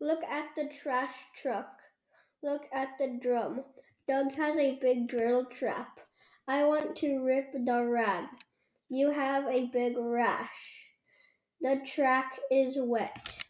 Look at the trash truck. Look at the drum. Doug has a big drill trap. I want to rip the rag. You have a big rash. The track is wet.